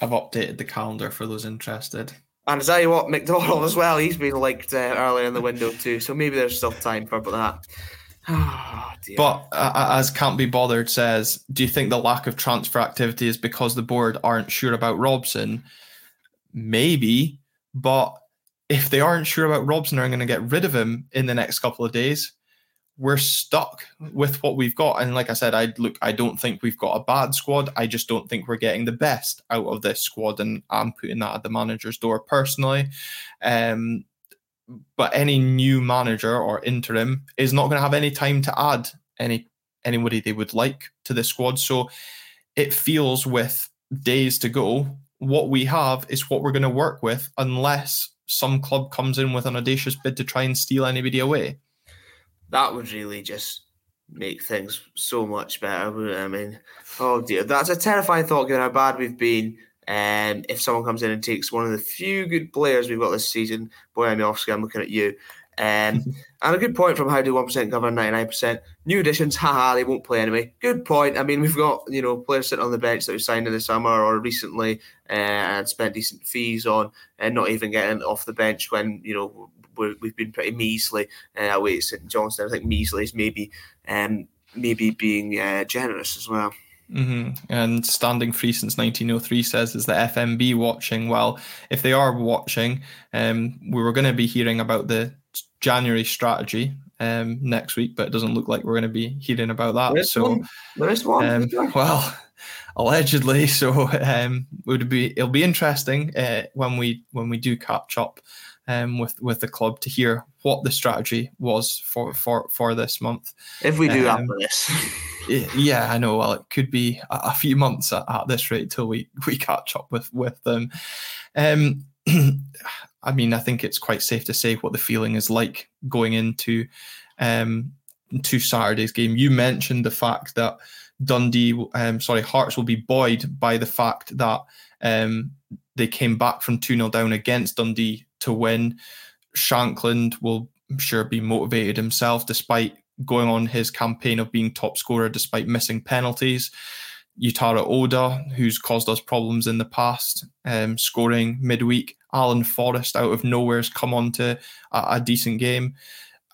I've updated the calendar for those interested. And I tell you what, McDonald as well, he's been linked uh, earlier in the window too. So maybe there's still time for that. Oh, but uh, as can't be bothered says, do you think the lack of transfer activity is because the board aren't sure about Robson? Maybe, but if they aren't sure about Robson, are going to get rid of him in the next couple of days we're stuck with what we've got. And like I said, I look, I don't think we've got a bad squad. I just don't think we're getting the best out of this squad, and I'm putting that at the manager's door personally. Um, but any new manager or interim is not going to have any time to add any anybody they would like to the squad. So it feels with days to go, what we have is what we're going to work with, unless some club comes in with an audacious bid to try and steal anybody away that would really just make things so much better. I mean, oh dear, that's a terrifying thought given how bad we've been. Um, if someone comes in and takes one of the few good players we've got this season, boy, I'm I'm looking at you. Um, and a good point from how do one percent cover ninety nine percent. New additions, haha, they won't play anyway. Good point. I mean, we've got you know players sitting on the bench that we signed in the summer or recently uh, and spent decent fees on, and not even getting off the bench when you know we have been pretty measly uh, away at St Johnstone. I think measly is maybe um, maybe being uh, generous as well. Mm-hmm. And standing free since 1903 says is the FMB watching. Well, if they are watching, um, we were going to be hearing about the January strategy um, next week, but it doesn't look like we're going to be hearing about that. So, one. One. Um, well, allegedly. So, um, would be it'll be interesting uh, when we when we do catch up um, with with the club to hear what the strategy was for for for this month. If we do um, after this, yeah, I know. Well, it could be a, a few months at, at, this rate till we we catch up with with them. Um, I mean, I think it's quite safe to say what the feeling is like going into um to Saturday's game. You mentioned the fact that Dundee, um, sorry, Hearts will be buoyed by the fact that um, they came back from 2 0 down against Dundee to win. Shankland will, I'm sure, be motivated himself despite going on his campaign of being top scorer despite missing penalties. Yutaro Oda, who's caused us problems in the past, um, scoring midweek. Alan Forrest out of nowhere has come on to a, a decent game.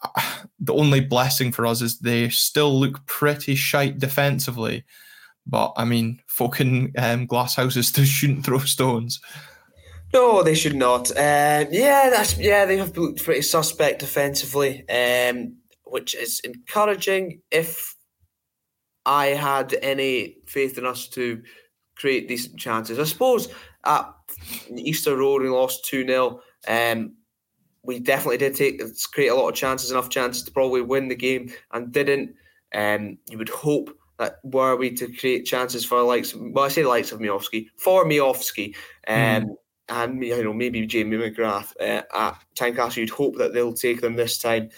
The only blessing for us is they still look pretty shite defensively. But I mean, fucking um, glass houses shouldn't throw stones. No, they should not. Um, yeah, that's yeah. They have looked pretty suspect defensively, um, which is encouraging. If I had any faith in us to create decent chances, I suppose at Easter Road we lost two 0 um, We definitely did take create a lot of chances, enough chances to probably win the game, and didn't. Um, you would hope that were we to create chances for likes, well, I say likes of Miovski, for Miovski, um, mm and you know maybe Jamie McGrath uh, at Tynecastle. You'd hope that they'll take them this time.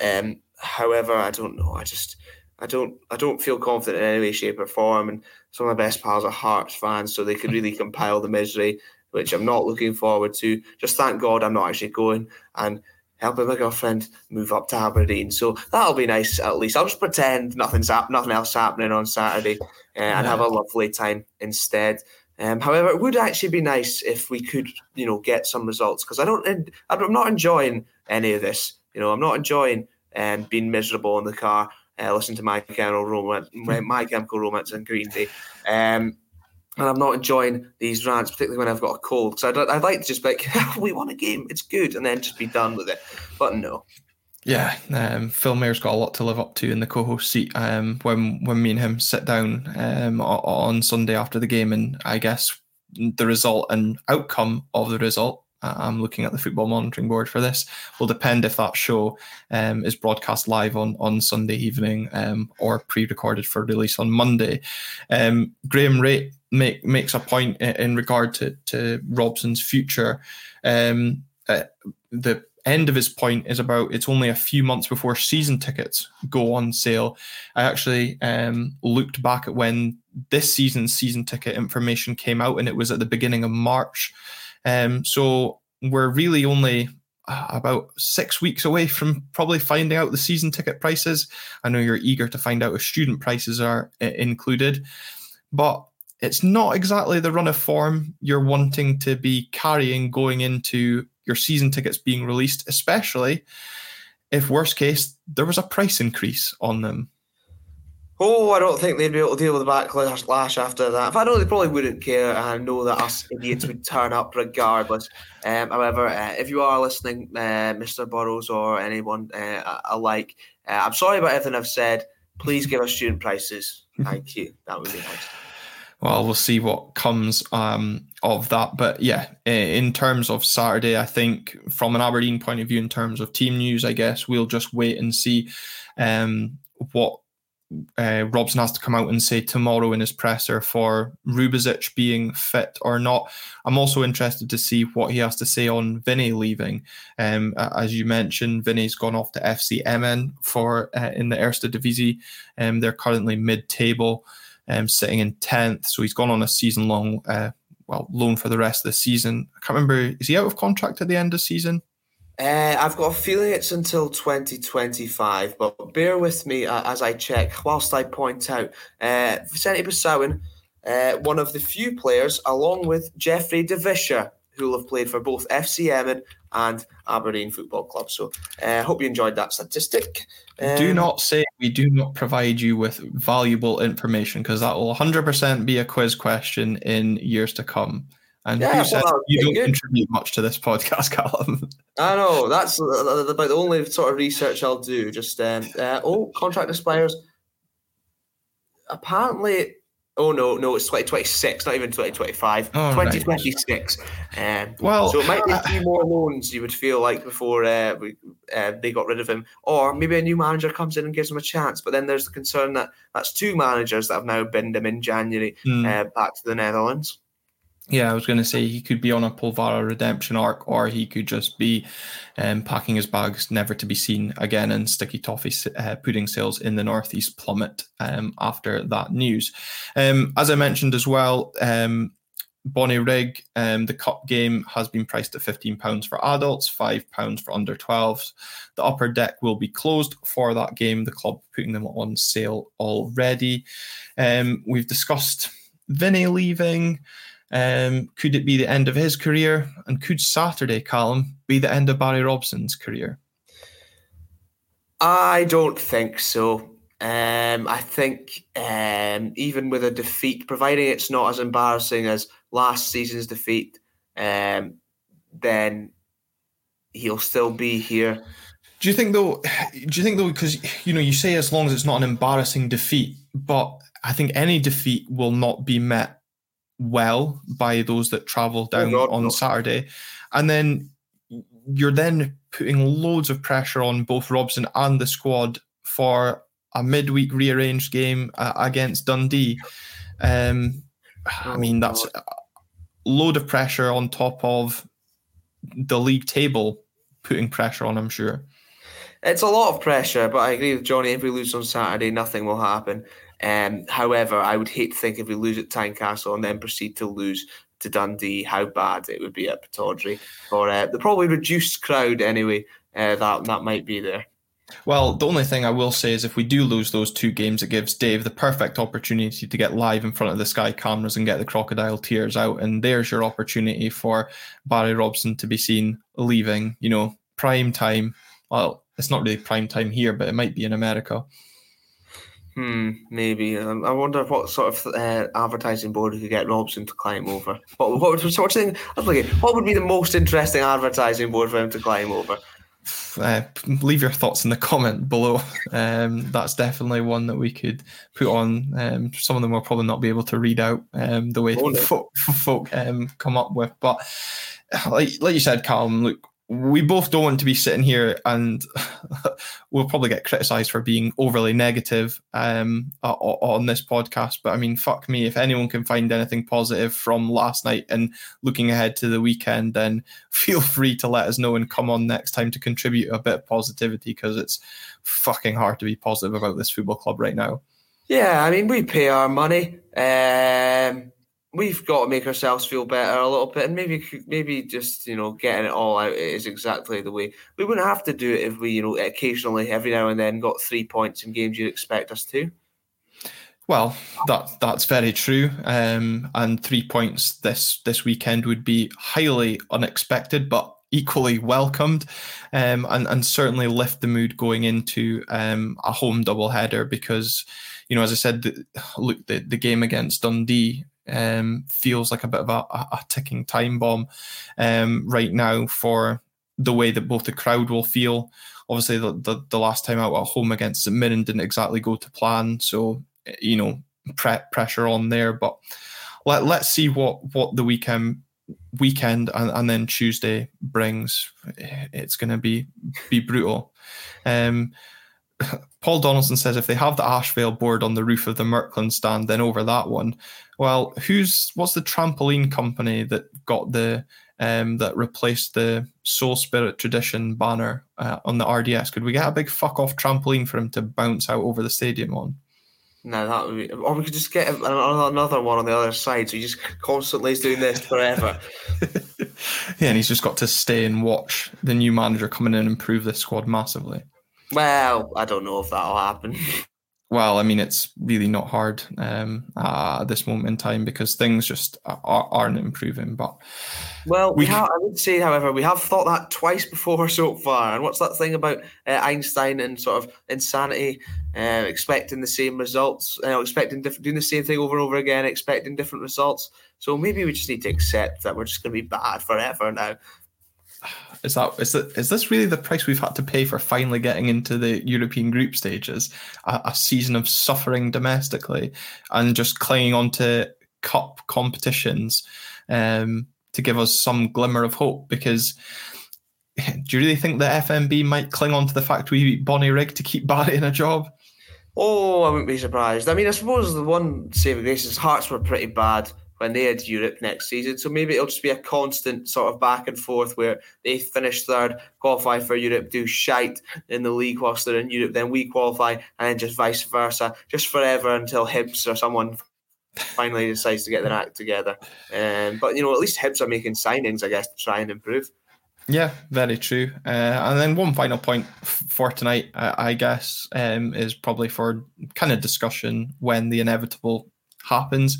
Um, however, I don't know. I just I don't I don't feel confident in any way, shape, or form. And some of my best pals are Hearts fans, so they could really compile the misery, which I'm not looking forward to. Just thank God I'm not actually going and helping my girlfriend move up to Aberdeen. So that'll be nice at least. I'll just pretend nothing's hap- nothing else happening on Saturday uh, and have a lovely time instead. Um, however, it would actually be nice if we could, you know, get some results because I don't, I'm not enjoying any of this. You know, I'm not enjoying um, being miserable in the car, uh, listening to My Chemical Romance, My Chemical Romance and Green Day. Um, and I'm not enjoying these rants, particularly when I've got a cold. So I'd, I'd like to just be like, we won a game, it's good, and then just be done with it. But no. Yeah, um, Phil Mayr's got a lot to live up to in the co-host seat. Um, when when me and him sit down um, on Sunday after the game, and I guess the result and outcome of the result I'm looking at the football monitoring board for this. Will depend if that show um, is broadcast live on on Sunday evening um, or pre-recorded for release on Monday. Um, Graham Rate make, makes a point in, regard to to Robson's future. Uh, the end of his point is about it's only a few months before season tickets go on sale. I actually um, looked back at when this season's season ticket information came out, and it was at the beginning of March. Um, so we're really only uh, about six weeks away from probably finding out the season ticket prices. I know you're eager to find out if student prices are uh, included, but it's not exactly the run of form you're wanting to be carrying going into your season tickets being released, especially if, worst case, there was a price increase on them. Oh, I don't think they'd be able to deal with the backlash after that. If I know they probably wouldn't care, and I know that us idiots would turn up regardless. Um, however, uh, if you are listening, uh, Mr. Burrows or anyone uh, alike, uh, I'm sorry about everything I've said. Please give us student prices. Thank you. That would be nice. Well, we'll see what comes um, of that. But yeah, in terms of Saturday, I think from an Aberdeen point of view, in terms of team news, I guess we'll just wait and see um, what uh, Robson has to come out and say tomorrow in his presser for Rubezic being fit or not. I'm also interested to see what he has to say on Vinny leaving. Um, as you mentioned, Vinny's gone off to FC Emmen for uh, in the Eerste Divisie. Um, they're currently mid-table, um, sitting in tenth. So he's gone on a season-long, uh, well, loan for the rest of the season. I can't remember. Is he out of contract at the end of season? Uh, I've got a feeling it's until 2025, but bear with me uh, as I check whilst I point out uh, Vicente Besuijen, uh, one of the few players, along with Jeffrey De Visscher, who will have played for both FC Emmen and Aberdeen Football Club. So I uh, hope you enjoyed that statistic. Um, do not say we do not provide you with valuable information because that will 100% be a quiz question in years to come. And yeah, who well, you don't good. contribute much to this podcast, Callum? I know that's about the only sort of research I'll do. Just um, uh, oh, contract expires. Apparently, oh no, no, it's twenty twenty six, not even twenty twenty five. Twenty twenty six. Um, well, so it might be a few more loans you would feel like before uh, we, uh, they got rid of him, or maybe a new manager comes in and gives him a chance. But then there's the concern that that's two managers that have now binned him in January mm. back to the Netherlands. Yeah, I was going to say he could be on a Polvara redemption arc, or he could just be um, packing his bags, never to be seen again, and sticky toffee uh, pudding sales in the northeast plummet um, after that news. Um, as I mentioned as well, um, Bonnyrigg, um, the cup game has been priced at £15 for adults, £5 for under 12s. The upper deck will be closed for that game, the club putting them on sale already. Um, we've discussed Vinny leaving. Um, could it be the end of his career? And could Saturday, Callum, be the end of Barry Robson's career? I don't think so. Um, I think um, even with a defeat, providing it's not as embarrassing as last season's defeat, um, then he'll still be here. Do you think though? Do you think though? Because you know, you say as long as it's not an embarrassing defeat, but I think any defeat will not be met well by those that travel down on no. Saturday. And then you're then putting loads of pressure on both Robson and the squad for a midweek rearranged game uh, against Dundee. Um, I mean, oh, that's a load of pressure on top of the league table putting pressure on, I'm sure. It's a lot of pressure, but I agree with Johnny. If we lose on Saturday, nothing will happen. Um, however, I would hate to think if we lose at Tynecastle and then proceed to lose to Dundee, how bad it would be at Pittodrie for uh, the probably reduced crowd anyway. Uh, that that might be there. Well, the only thing I will say is if we do lose those two games, it gives Dave the perfect opportunity to get live in front of the Sky cameras and get the crocodile tears out. And there's your opportunity for Barry Robson to be seen leaving, you know, prime time. Well, it's not really prime time here, but it might be in America. Hmm, maybe. Um, I wonder what sort of uh, advertising board we could get Robson to climb over. What, what, what, what, thing, what would be the most interesting advertising board for him to climb over? Uh, leave your thoughts in the comment below. Um, that's definitely one that we could put on. Um, some of them will probably not be able to read out um, the way oh, folk, folk um, come up with. But like, like you said, Callum, look, we both don't want to be sitting here and we'll probably get criticized for being overly negative um, on this podcast. But I mean, fuck me, if anyone can find anything positive from last night and looking ahead to the weekend, then feel free to let us know and come on next time to contribute a bit of positivity because it's fucking hard to be positive about this football club right now. Yeah, I mean, we pay our money. Um we've got to make ourselves feel better a little bit, and maybe maybe just you know getting it all out is exactly the way we wouldn't have to do it if we you know occasionally every now and then got three points in games you'd expect us to. Well, that that's very true, um, and three points this this weekend would be highly unexpected, but equally welcomed, um, and and certainly lift the mood going into um, a home double header because you know, as I said, the, look, the, the game against Dundee um, feels like a bit of a, a ticking time bomb um, right now for the way that both the crowd will feel. Obviously, the, the, the last time out at home against St Mirren didn't exactly go to plan, so you know pre- pressure on there. But let let's see what what the weekend weekend and, and then Tuesday brings. It's going to be be brutal. Um, Paul Donaldson says if they have the Ashvale board on the roof of the Merkland stand, then over that one. Well, who's what's the trampoline company that got the um, that replaced the Soul Spirit Tradition banner uh, on the RDS? Could we get a big fuck off trampoline for him to bounce out over the stadium on? No, that would be, or we could just get another one on the other side. So he just constantly is doing this forever. yeah, and he's just got to stay and watch the new manager come in and improve this squad massively. Well, I don't know if that'll happen. Well, I mean, it's really not hard um, uh, at this moment in time because things just are, not improving. But well, we, have, I would say, however, we have thought that twice before so far. And what's that thing about uh, Einstein and sort of insanity, uh, expecting the same results, uh, expecting different, doing the same thing over and over again, expecting different results. So maybe we just need to accept that we're just going to be bad forever now. Is that is that is this really the price we've had to pay for finally getting into the European group stages? A, a season of suffering domestically and just clinging on to cup competitions um, to give us some glimmer of hope. Because do you really think the FMB might cling on to the fact we beat Bonnyrigg to keep Barry in a job? Oh, I wouldn't be surprised. I mean, I suppose the one saving grace is Hearts were pretty bad when they had Europe next season. So maybe it'll just be a constant sort of back and forth where they finish third, qualify for Europe, do shite in the league whilst they're in Europe, then we qualify, and just vice versa, just forever until Hibs or someone finally decides to get their act together. Um, but you know, at least Hibs are making signings, I guess, to try and improve. Yeah, very true. Uh, and then one final point for tonight, uh, I guess, um, is probably for kind of discussion when the inevitable happens.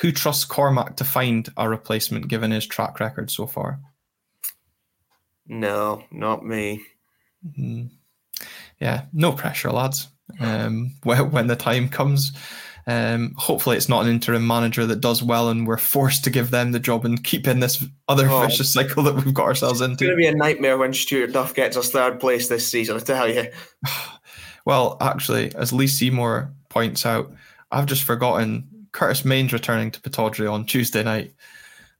Who trusts Cormack to find a replacement given his track record so far? No, not me. Mm-hmm. Yeah, no pressure, lads. Um, when, when the time comes, um, hopefully it's not an interim manager that does well and we're forced to give them the job and keep in this other oh, vicious cycle that we've got ourselves into. It's going to be a nightmare when Stuart Duff gets us third place this season, I tell you. well, actually, as Lee Seymour points out, I've just forgotten Curtis Main's returning to Pittodrie on Tuesday night.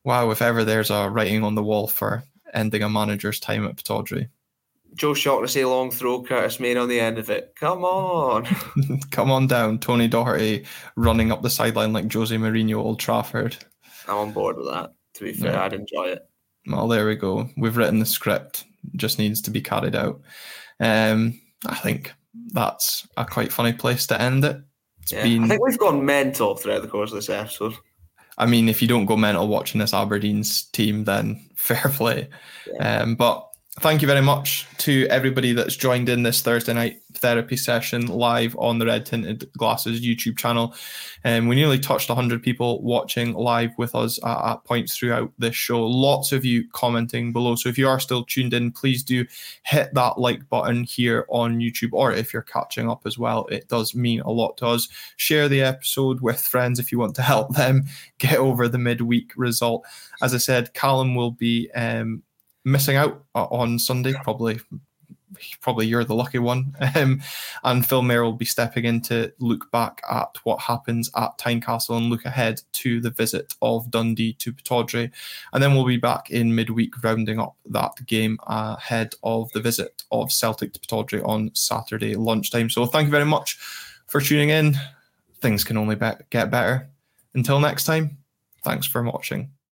Wow, if ever there's a writing on the wall for ending a manager's time at Pittodrie. Joe Shaughnessy long throw, Curtis Main on the end of it. Come on. Come on down. Tony Docherty running up the sideline like Jose Mourinho Old Trafford. I'm on board with that. To be fair, yeah. I'd enjoy it. Well, there we go. We've written the script. Just needs to be carried out. Um, I think that's a quite funny place to end it. Yeah, been. I think we've gone mental throughout the course of this episode. I mean, if you don't go mental watching this Aberdeen's team, then fair play. Yeah. Um, but thank you very much to everybody that's joined in this Thursday night therapy session live on the Red Tinted Glasses YouTube channel. And um, we nearly touched 100 people watching live with us at, at, points throughout this show. Lots of you commenting below. So if you are still tuned in, please do hit that like button here on YouTube, or if you're catching up as well, it does mean a lot to us. Share the episode with friends if you want to help them get over the midweek result. As I said, Callum will be um, missing out on Sunday. Probably, probably you're the lucky one. Um, and Phil Mayer will be stepping in to look back at what happens at Tynecastle and look ahead to the visit of Dundee to Pittodrie. And then we'll be back in midweek, rounding up that game ahead of the visit of Celtic to Pittodrie on Saturday lunchtime. So thank you very much for tuning in. Things can only be- get better. Until next time, thanks for watching.